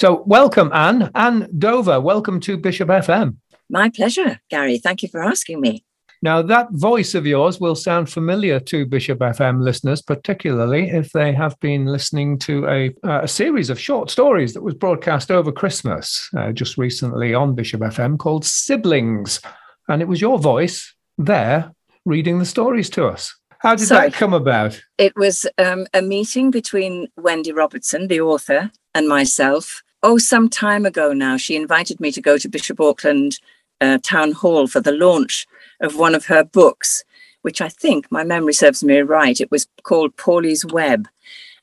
So, welcome, Anne. Anne Dover, welcome to Bishop FM. My pleasure, Gary. Thank you for asking me. Now, that voice of yours will sound familiar to Bishop FM listeners, particularly if they have been listening to a, a series of short stories that was broadcast over Christmas uh, just recently on Bishop FM called Siblings. And it was your voice there reading the stories to us. How did that come about? It was um, a meeting between Wendy Robertson, the author, and myself. Oh, some time ago now, she invited me to go to Bishop Auckland uh, Town Hall for the launch of one of her books, which I think my memory serves me right. It was called Paulie's Web.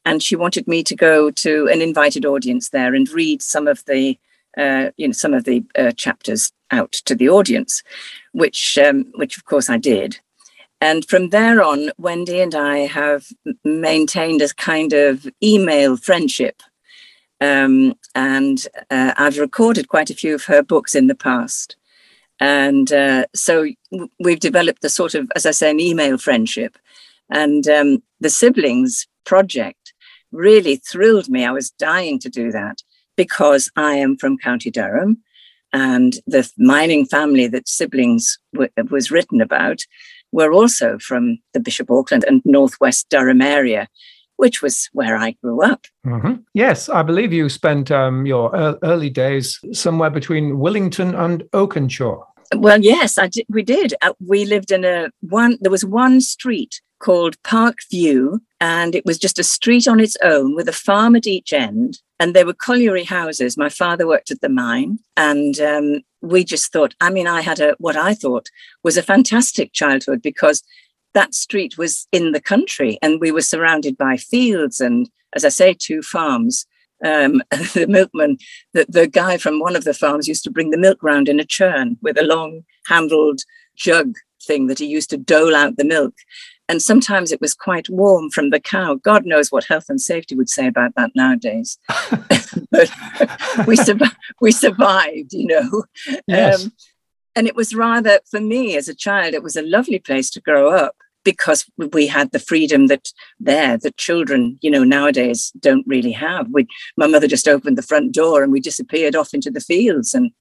And she wanted me to go to an invited audience there and read some of the, uh, you know, some of the uh, chapters out to the audience, which, um, which of course I did. And from there on, Wendy and I have maintained a kind of email friendship. Um, and uh, I've recorded quite a few of her books in the past. And uh, so we've developed the sort of, as I say, an email friendship. And um, the siblings project really thrilled me. I was dying to do that because I am from County Durham. And the mining family that siblings w- was written about were also from the Bishop Auckland and Northwest Durham area which was where I grew up. Mm-hmm. Yes, I believe you spent um, your early days somewhere between Willington and Oakenshaw. Well, yes, I did, we did. Uh, we lived in a one. There was one street called Park View, and it was just a street on its own with a farm at each end. And there were colliery houses. My father worked at the mine, and um, we just thought. I mean, I had a what I thought was a fantastic childhood because that street was in the country and we were surrounded by fields and, as I say, two farms. Um, the milkman, the, the guy from one of the farms used to bring the milk round in a churn with a long handled jug thing that he used to dole out the milk. And sometimes it was quite warm from the cow. God knows what health and safety would say about that nowadays. but we, sur- we survived, you know. Yes. Um, and it was rather, for me as a child, it was a lovely place to grow up because we had the freedom that there that children you know nowadays don't really have. We my mother just opened the front door and we disappeared off into the fields and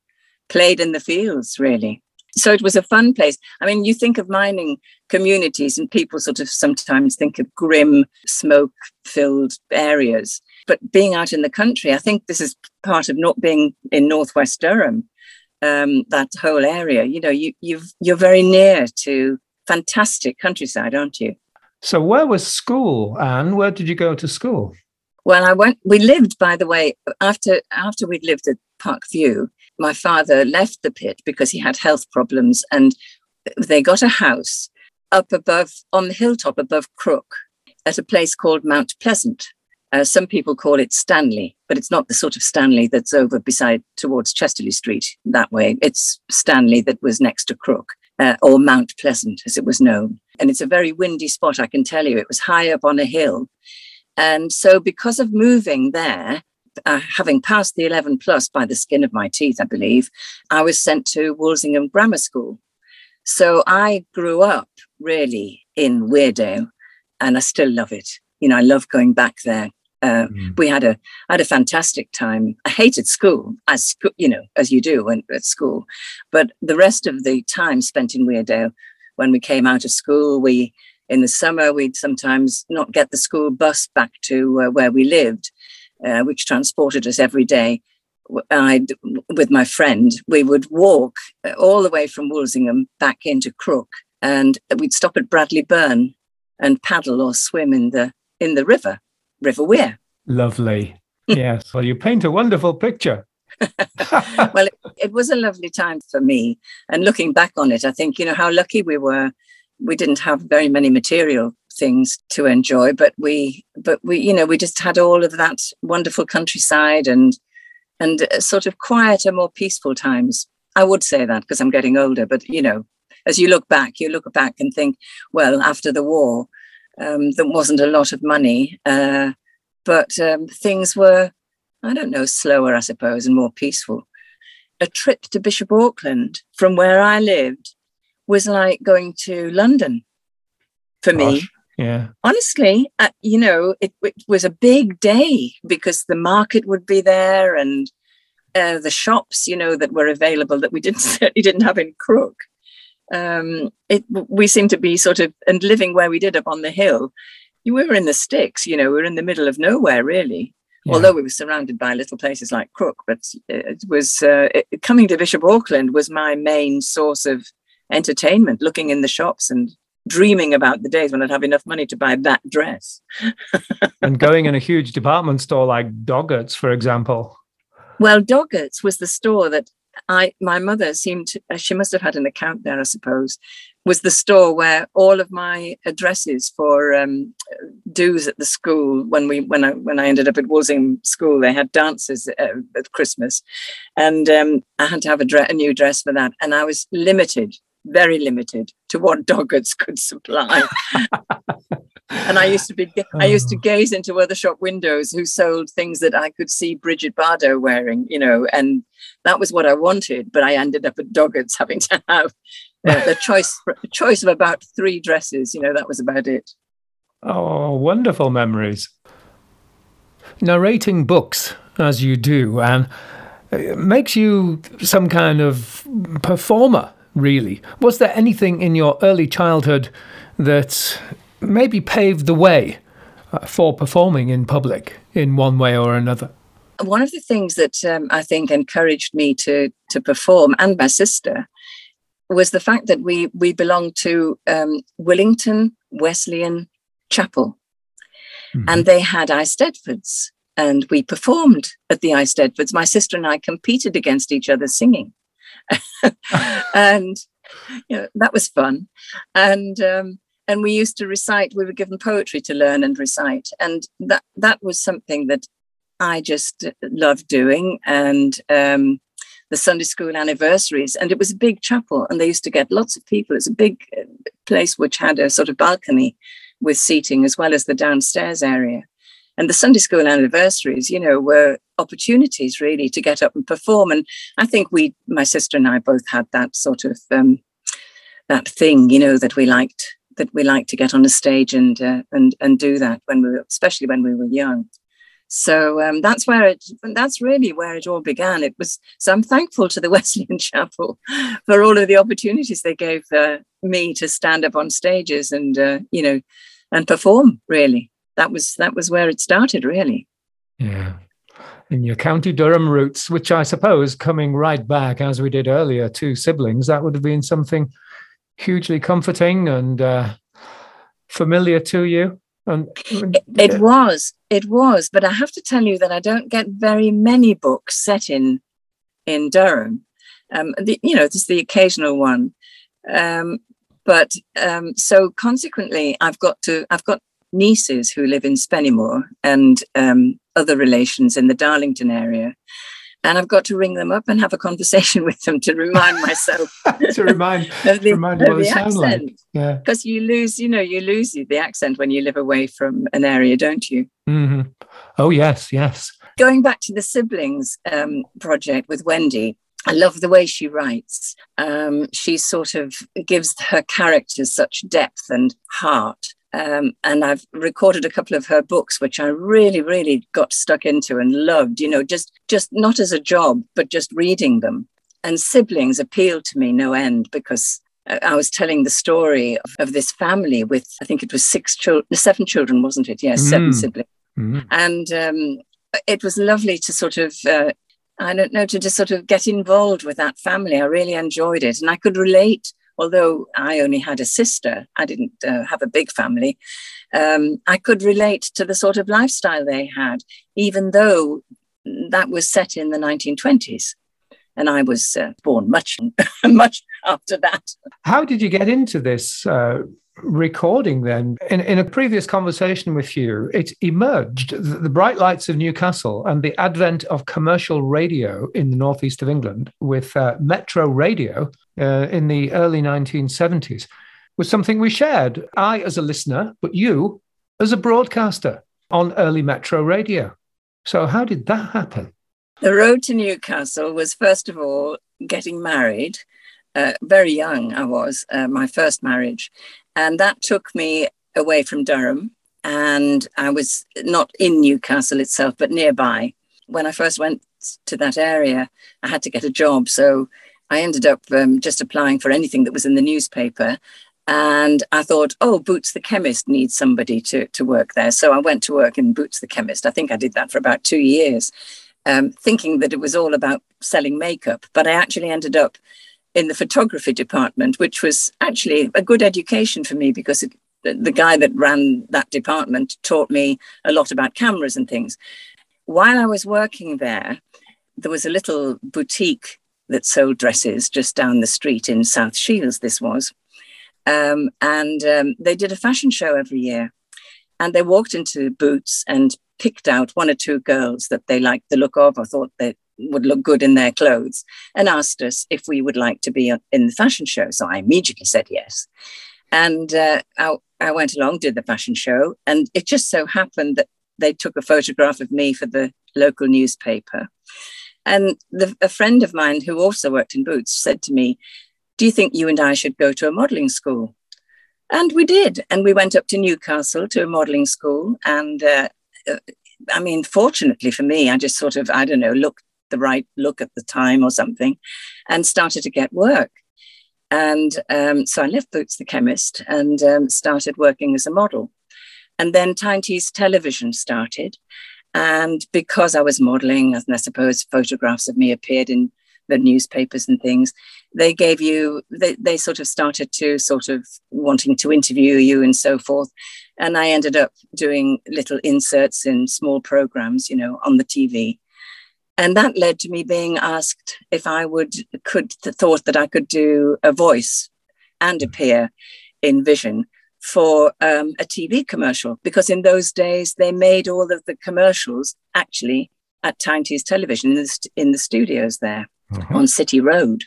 played in the fields really. So it was a fun place. I mean you think of mining communities and people sort of sometimes think of grim smoke filled areas. But being out in the country i think this is part of not being in northwest durham um, that whole area. You know you you've you're very near to fantastic countryside, aren't you? So, where was school, Anne? Where did you go to school? Well, I went. We lived, by the way, after after we'd lived at Park View. My father left the pit because he had health problems, and they got a house up above on the hilltop above Crook at a place called Mount Pleasant. Uh, some people call it Stanley, but it's not the sort of Stanley that's over beside towards Chester-le-Street that way. It's Stanley that was next to Crook uh, or Mount Pleasant, as it was known. And it's a very windy spot, I can tell you. It was high up on a hill. And so, because of moving there, uh, having passed the 11 plus by the skin of my teeth, I believe, I was sent to Wolsingham Grammar School. So I grew up really in Weardale and I still love it. You know, I love going back there uh, mm. We had a had a fantastic time. I hated school, as you know, as you do when at school, but the rest of the time spent in Weardale, when we came out of school, we in the summer we'd sometimes not get the school bus back to uh, where we lived, uh, which transported us every day. I'd, with my friend, we would walk uh, all the way from Wolsingham back into Crook, and we'd stop at Bradley Burn and paddle or swim in the in the river River Wear. Lovely. yes. Well, you paint a wonderful picture. well, it, it, was a lovely time for me. And looking back on it, I think, you know, how lucky we were. We didn't have very many material things to enjoy, but we, but we, you know, we just had all of that wonderful countryside and, and uh, sort of quieter, more peaceful times. I would say that because I'm getting older, but, you know, as you look back, you look back and think, well, after the war, um, there wasn't a lot of money, uh, but um, things were, I don't know, slower, I suppose, and more peaceful. A trip to Bishop Auckland from where I lived was like going to London for me. Yeah. Honestly, uh, you know, it, it, was a big day because the market would be there and uh, the shops, you know, that were available that we didn't certainly didn't have in Crook. Um, it we seemed to be sort of and living where we did up on the hill. We were in the sticks, you know, we were in the middle of nowhere, really. Yeah. Although we were surrounded by little places like Crook, but it was uh, it, coming to Bishop Auckland was my main source of entertainment. Looking in the shops and dreaming about the days when I'd have enough money to buy that dress. and going in a huge department store like Doggett's, for example. Well, Doggett's was the store that I my mother seemed to, uh, she must have had an account there, I suppose, was the store where all of my addresses for um, dues at the school when we when I when I ended up at Wolsingham School, they had dances uh, at Christmas, and um, I had to have a, dre- a new dress for that, and I was limited very limited to what Doggett's could supply. and I used to be I used to oh. gaze into other shop windows who sold things that I could see Brigitte Bardot wearing, you know, and that was what I wanted. But I ended up at Doggett's having to have uh, the choice choice of about three dresses. You know, that was about it. Oh, wonderful memories. Narrating books as you do, and makes you some kind of performer really. Was there anything in your early childhood that maybe paved the way uh, for performing in public in one way or another? One of the things that um, I think encouraged me to to perform, and my sister, was the fact that we we belonged to um, Willington Wesleyan Chapel, mm-hmm. and they had Eisteddfods, and we performed at the Eisteddfods. My sister and I competed against each other singing. and you know, that was fun. And um, and we used to recite. We were given poetry to learn and recite, and that that was something that I just loved doing. And um, the Sunday school anniversaries, and it was a big chapel, and they used to get lots of people. It's a big uh, place which had a sort of balcony with seating as well as the downstairs area. And the Sunday school anniversaries, you know, were opportunities really to get up and perform. And I think we, my sister and I, both had that sort of um, that thing, you know, that we liked that we like to get on a stage and uh, and and do that when we were, especially when we were young. So um, that's where it. That's really where it all began. It was. So I'm thankful to the Wesleyan Chapel for all of the opportunities they gave uh, me to stand up on stages and uh, you know and perform. Really, that was that was where it started really yeah in your county durham roots which i suppose coming right back as we did earlier to siblings that would have been something hugely comforting and uh, familiar to you. And it, it was it was but i have to tell you that i don't get very many books set in in durham. Um, the, you know just the occasional one. Um, but um, so consequently i've got to i've got nieces who live in Spennymoor and um, other relations in the Darlington area. And I've got to ring them up and have a conversation with them to remind myself to remind, the, remind they sound accent. like. Yeah, because you lose, you know, you lose the accent when you live away from an area, don't you? Mm-hmm. Oh yes, yes. Going back to the siblings um, project with Wendy, I love the way she writes. Um, she sort of gives her characters such depth and heart. Um, and I've recorded a couple of her books, which I really, really got stuck into and loved. You know, just just not as a job, but just reading them. And siblings appealed to me no end because I was telling the story of, of this family with I think it was six children, seven children, wasn't it? Yes, mm. seven siblings. Mm. And um, it was lovely to sort of uh, I don't know to just sort of get involved with that family. I really enjoyed it, and I could relate although I only had a sister, I didn't uh, have a big family, um, I could relate to the sort of lifestyle they had, even though that was set in the 1920s. And I was uh, born much, much after that. How did you get into this uh, recording then. In, in a previous conversation with you, it emerged that the bright lights of Newcastle and the advent of commercial radio in the northeast of England with uh, Metro Radio uh, in the early 1970s was something we shared. I, as a listener, but you as a broadcaster on early Metro Radio. So, how did that happen? The road to Newcastle was, first of all, getting married. Uh, very young, I was, uh, my first marriage. And that took me away from Durham, and I was not in Newcastle itself, but nearby. When I first went to that area, I had to get a job. So I ended up um, just applying for anything that was in the newspaper. And I thought, oh, Boots the chemist needs somebody to, to work there. So I went to work in Boots the chemist. I think I did that for about two years, um, thinking that it was all about selling makeup. But I actually ended up in the photography department, which was actually a good education for me because it, the guy that ran that department taught me a lot about cameras and things. While I was working there, there was a little boutique that sold dresses just down the street in South Shields, this was. Um, and um, they did a fashion show every year. And they walked into Boots and picked out one or two girls that they liked the look of or thought they would look good in their clothes and asked us if we would like to be in the fashion show. So I immediately said yes. And uh, I, I went along, did the fashion show. And it just so happened that they took a photograph of me for the local newspaper. And the, a friend of mine who also worked in Boots said to me, Do you think you and I should go to a modeling school? And we did. And we went up to Newcastle to a modeling school. And uh, uh, I mean, fortunately for me, I just sort of, I don't know, looked the right look at the time or something and started to get work. And um, so I left Boots the chemist and um, started working as a model. And then Tyne Tees television started. And because I was modeling, and I suppose photographs of me appeared in the newspapers and things, they gave you, they, they sort of started to sort of wanting to interview you and so forth. And I ended up doing little inserts in small programs, you know, on the TV. And that led to me being asked if I would, could, thought that I could do a voice and appear in Vision for um, a TV commercial because in those days they made all of the commercials actually at Tyne Tees Television in the, st- in the studios there uh-huh. on City Road.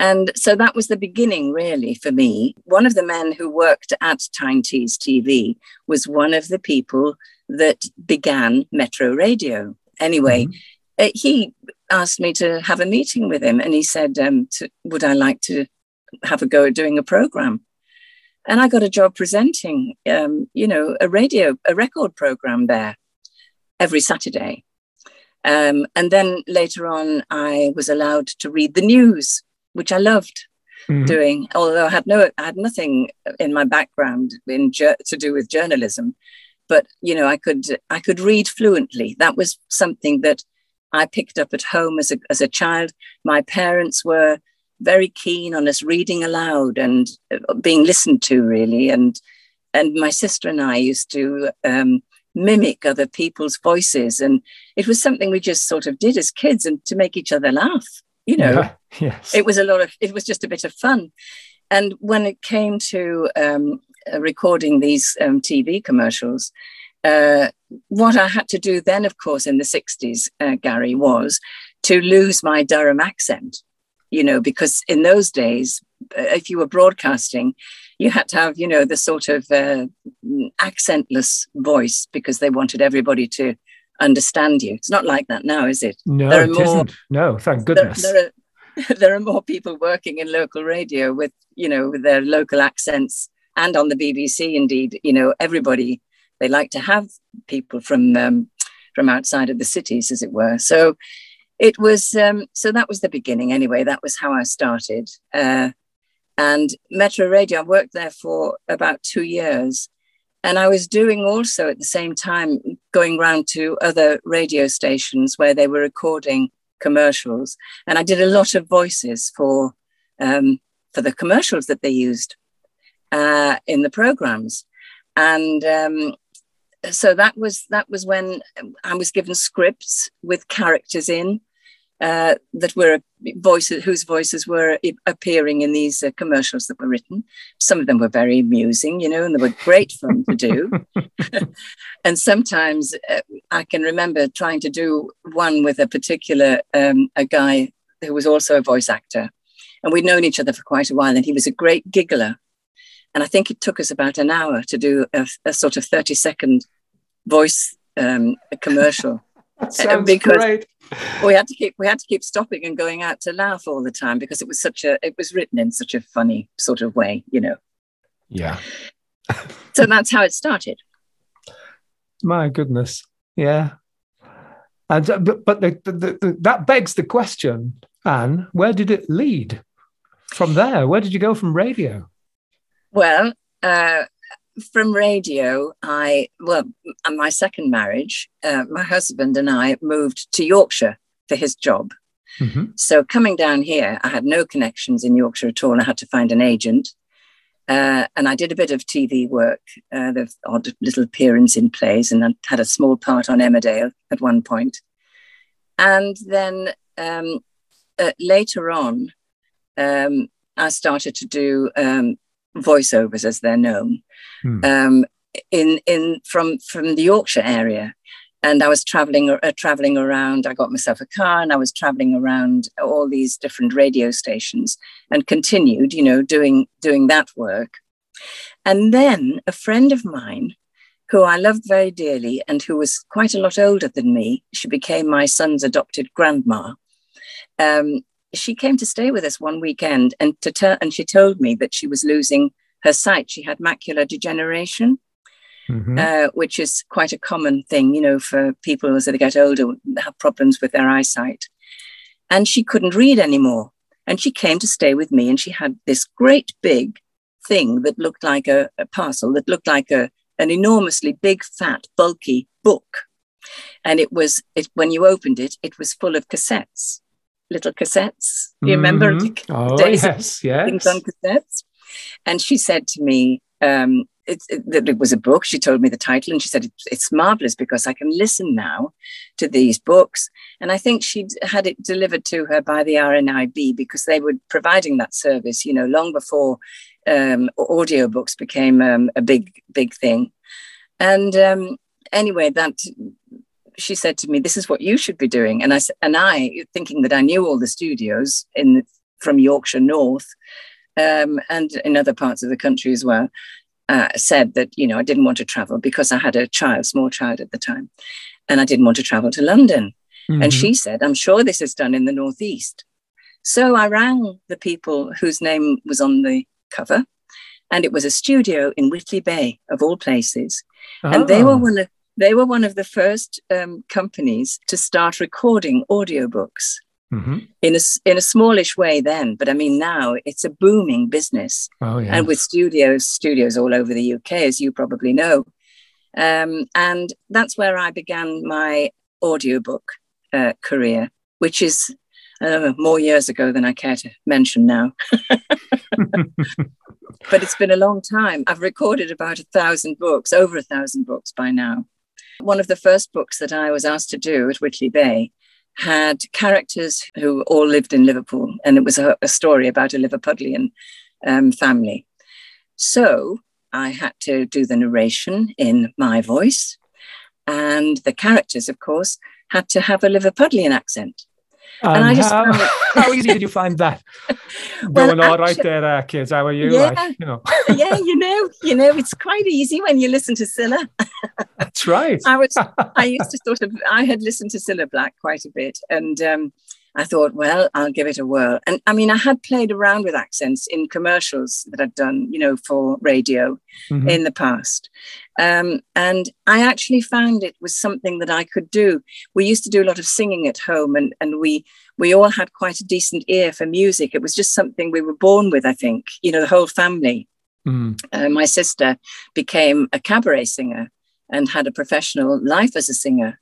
And so that was the beginning, really, for me. One of the men who worked at Tyne Tees TV was one of the people that began Metro Radio. Anyway, mm-hmm. Uh, he asked me to have a meeting with him and he said, um, to, Would I like to have a go at doing a program? and I got a job presenting, um, you know, a radio, a record program there every Saturday. Um, and then later on, I was allowed to read the news, which I loved mm-hmm. doing. Although I had no, I had nothing in my background in to do with journalism, but you know, I could, I could read fluently. That was something that I picked up at home as a as a child. My parents were very keen on us reading aloud and uh, being listened to, really. And and my sister and I used to um, mimic other people's voices, and it was something we just sort of did as kids, and to make each other laugh. You know, yeah, yes. it was a lot of. It was just a bit of fun. And when it came to um, recording these um, TV commercials, uh, what I had to do then, of course, in the 60s, uh, Gary, was to lose my Durham accent you know, because in those days, uh, if you were broadcasting, you had to have, you know, the sort of uh, accentless voice because they wanted everybody to understand you. It's not like that now, is it? No, there are it more, isn't. No, thank goodness. There, there, are, there are more people working in local radio with, you know, with their local accents and on the BBC, indeed, you know, everybody, they like to have people from, um, from outside of the cities, as it were. So it was um, so that was the beginning anyway. That was how i started uh, and metro radio i worked there for about two years. And i was doing also at the same time going round to other radio stations where they were recording commercials. And i did a lot of voices for um, for the commercials that they used uh, in the programs. And um, so that was that was when I was given scripts with characters in uh, that were voices whose voices were appearing in these uh, commercials that were written. Some of them were very amusing, you know, and they were great fun to do. and sometimes uh, I can remember trying to do one with a particular um, a guy who was also a voice actor, and we'd known each other for quite a while, and he was a great giggler. And I think it took us about an hour to do a, a sort of thirty second voice um, commercial. Sounds because great we had to keep we had to keep stopping and going out to laugh all the time because it was such a it was written in such a funny sort of way, you know. Yeah. so that's how it started. My goodness. Yeah. And uh, but, but the, the, the, that begs the question, Anne, where did it lead from there? Where did you go from radio? Well, uh, from radio, I, well, my second marriage, uh, my husband and I moved to Yorkshire for his job. Mm-hmm. So coming down here, I had no connections in Yorkshire at all. and I had to find an agent. Uh, and I did a bit of TV work, uh, the odd little appearance in plays, and I had a small part on Emmerdale at one point. And then um, uh, later on, um, I started to do um, voiceovers, as they're known, hmm. Um, in in from from the Yorkshire area and I was traveling uh, traveling around. I got myself a car, and I was traveling around all these different radio stations, and continued, you know, doing doing that work. And then a friend of mine, who I loved very dearly, and who was quite a lot older than me, she became my son's adopted grandma. Um, she came to stay with us one weekend, and to ter- and she told me that she was losing her sight. She had macular degeneration mm-hmm. uh, which is quite a common thing, you know, for people as they get older, have problems with their eyesight. And she couldn't read anymore. And she came to stay with me, and she had this great big thing that looked like a, a parcel, that looked like a, an enormously big, fat, bulky book. And it was, it, when you opened it, it was full of cassettes, little cassettes. Do you mm-hmm. remember? Oh, days yes, yes. Things on cassettes. And she said to me, um, it, it, it, was a book. She told me the title, and she said it's, it's marvelous because I can listen now to these books. And I think she'd had it delivered to her by the RNIB because they were providing that service, you know, long before um, audiobooks became um, a big, big thing. And um, anyway, that she said to me, "This is what you should be doing." And I and I, thinking that I knew all the studios in from Yorkshire North. Um, and in other parts of the country as well uh, said that you know I didn't want to travel because I had a child, small child at the time, and I didn't want to travel to London. Mm-hmm. And she said, "I'm sure this is done in the northeast." So I rang the people whose name was on the cover, and it was a studio in Whitley Bay, of all places, oh. and they were oh. one of they were one of the first um, companies to start recording audiobooks mm-hmm. in a in a smallish way then. But I mean, now it's a booming business, oh, and with studios studios all over the UK, as you probably know. Um, and that's where I began my audiobook uh, career, which is know, more years ago than I care to mention now. but it's been a long time. I've recorded about a thousand books, over a thousand books by now. One of the first books that I was asked to do at Whitley Bay had characters who all lived in Liverpool, and it was a, a story about a Liverpudlian um, family. So I had to do the narration in my voice, and the characters, of course, had to have a Liverpudlian accent. And, I just how, how easy did you find that? well, Going all right there, uh, kids. How are you? Yeah, like, you know. yeah, you know, you know, it's quite easy when you listen to Cilla. That's right. I was, I used to sort of, I had listened to Cilla Black quite a bit, and um, I thought, well, I'll give it a whirl. And I mean, I had played around with accents in commercials that I'd done, you know, for radio mm-hmm. in the past. Um, and I actually found it was something that I could do. We used to do a lot of singing at home, and, and we we all had quite a decent ear for music. It was just something we were born with, I think, you know, the whole family. Mm. Uh, my sister became a cabaret singer and had a professional life as a singer.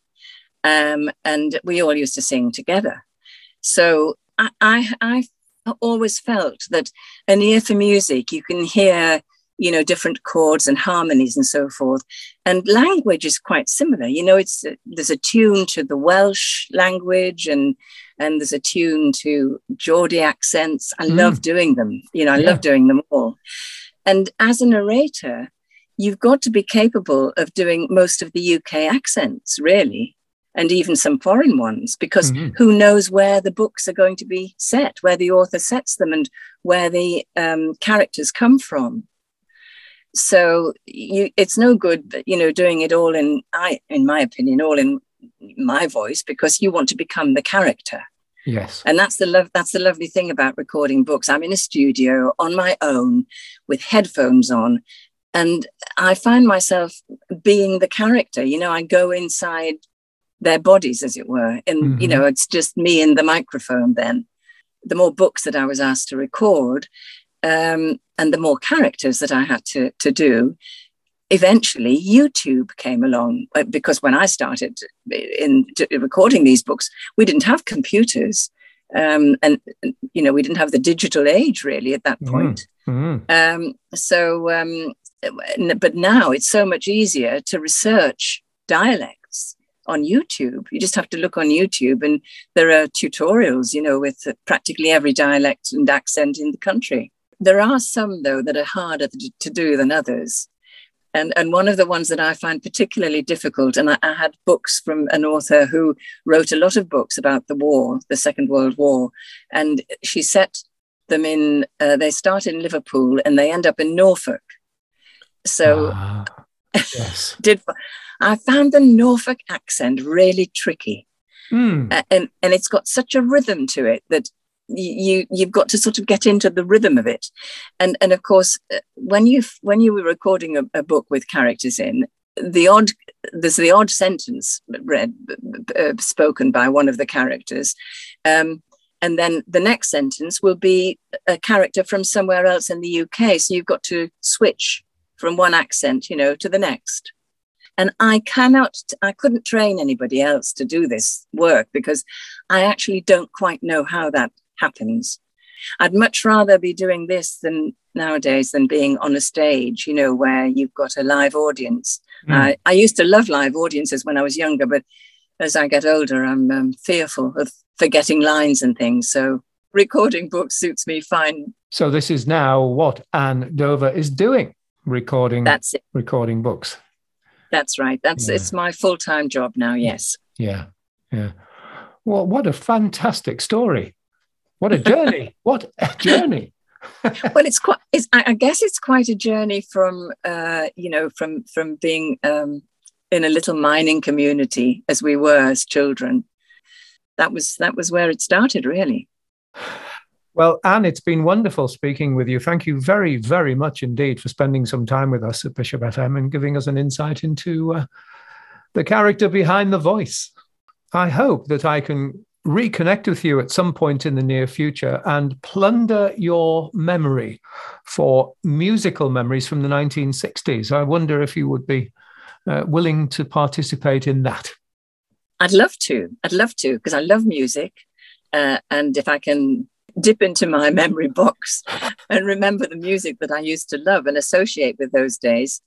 Um, and we all used to sing together. So I, I, I always felt that an ear for music, you can hear, you know, different chords and harmonies and so forth. And language is quite similar. You know, it's there's a tune to the Welsh language and and there's a tune to Geordie accents. I mm. love doing them. You know, I yeah. love doing them all. And as a narrator, you've got to be capable of doing most of the UK accents, really and even some foreign ones, because mm-hmm. who knows where the books are going to be set, where the author sets them, and where the um, characters come from. So you, it's no good, you know, doing it all in, I, in my opinion, all in my voice, because you want to become the character. Yes. And that's the love that's the lovely thing about recording books. I'm in a studio on my own with headphones on and I find myself being the character. You know, I go inside their bodies, as it were, and mm-hmm. you know, it's just me and the microphone. Then, the more books that I was asked to record, um, and the more characters that I had to to do, eventually YouTube came along uh, because when I started in recording these books, we didn't have computers. Um, and you know we didn't have the digital age really at that mm-hmm. point. Mm-hmm. Um, so um, but now it's so much easier to research dialects on YouTube. You just have to look on YouTube, and there are tutorials, you know, with practically every dialect and accent in the country. There are some, though, that are harder to do than others. And, and one of the ones that I find particularly difficult, and I, I had books from an author who wrote a lot of books about the war, the Second World War, and she set them in, uh, they start in Liverpool and they end up in Norfolk so ah, yes. did I found the Norfolk accent really tricky. Mm. Uh, and and it's got such a rhythm to it that you you've got to sort of get into the rhythm of it and and of course uh, when you when you were recording a, a book with characters in the odd there's the odd sentence read uh, spoken by one of the characters um, and then the next sentence will be a character from somewhere else in the UK so you've got to switch from one accent, you know, to the next. And I cannot, I couldn't train anybody else to do this work because I actually don't quite know how that happens. I'd much rather be doing this than nowadays than being on a stage, you know, where you've got a live audience. Mm. I, I used to love live audiences when I was younger, but as I get older, I'm um, fearful of forgetting lines and things. So recording books suits me fine. So this is now what Anne Dover is doing recording that's it. recording books that's right. That's yeah. it's my full-time job now yes. Yeah. Yeah. Well what a fantastic story. What a journey. What a journey. Well it's quite it's i guess it's quite a journey from uh you know from from being um in a little mining community as we were as children. That was that was where it started really well, Anne, it's been wonderful speaking with you. Thank you very, very much indeed for spending some time with us at Bishop FM and giving us an insight into uh, the character behind the voice. I hope that I can reconnect with you at some point in the near future and plunder your memory for musical memories from the 1960s. I wonder if you would be uh, willing to participate in that. I'd love to. I'd love to because I love music. Uh, and if I can dip into my memory box and remember the music that I used to love and associate with those days,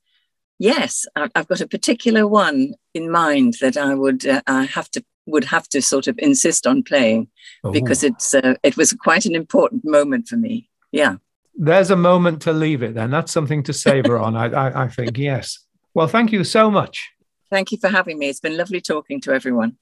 yes, I've got a particular one in mind that I would uh, I have to would have to sort of insist on playing oh. because it's uh, it was quite an important moment for me. Yeah. There's a moment to leave it then. That's something to savor on, I, I, I think. Yes. Well, thank you so much. Thank you for having me. It's been lovely talking to everyone.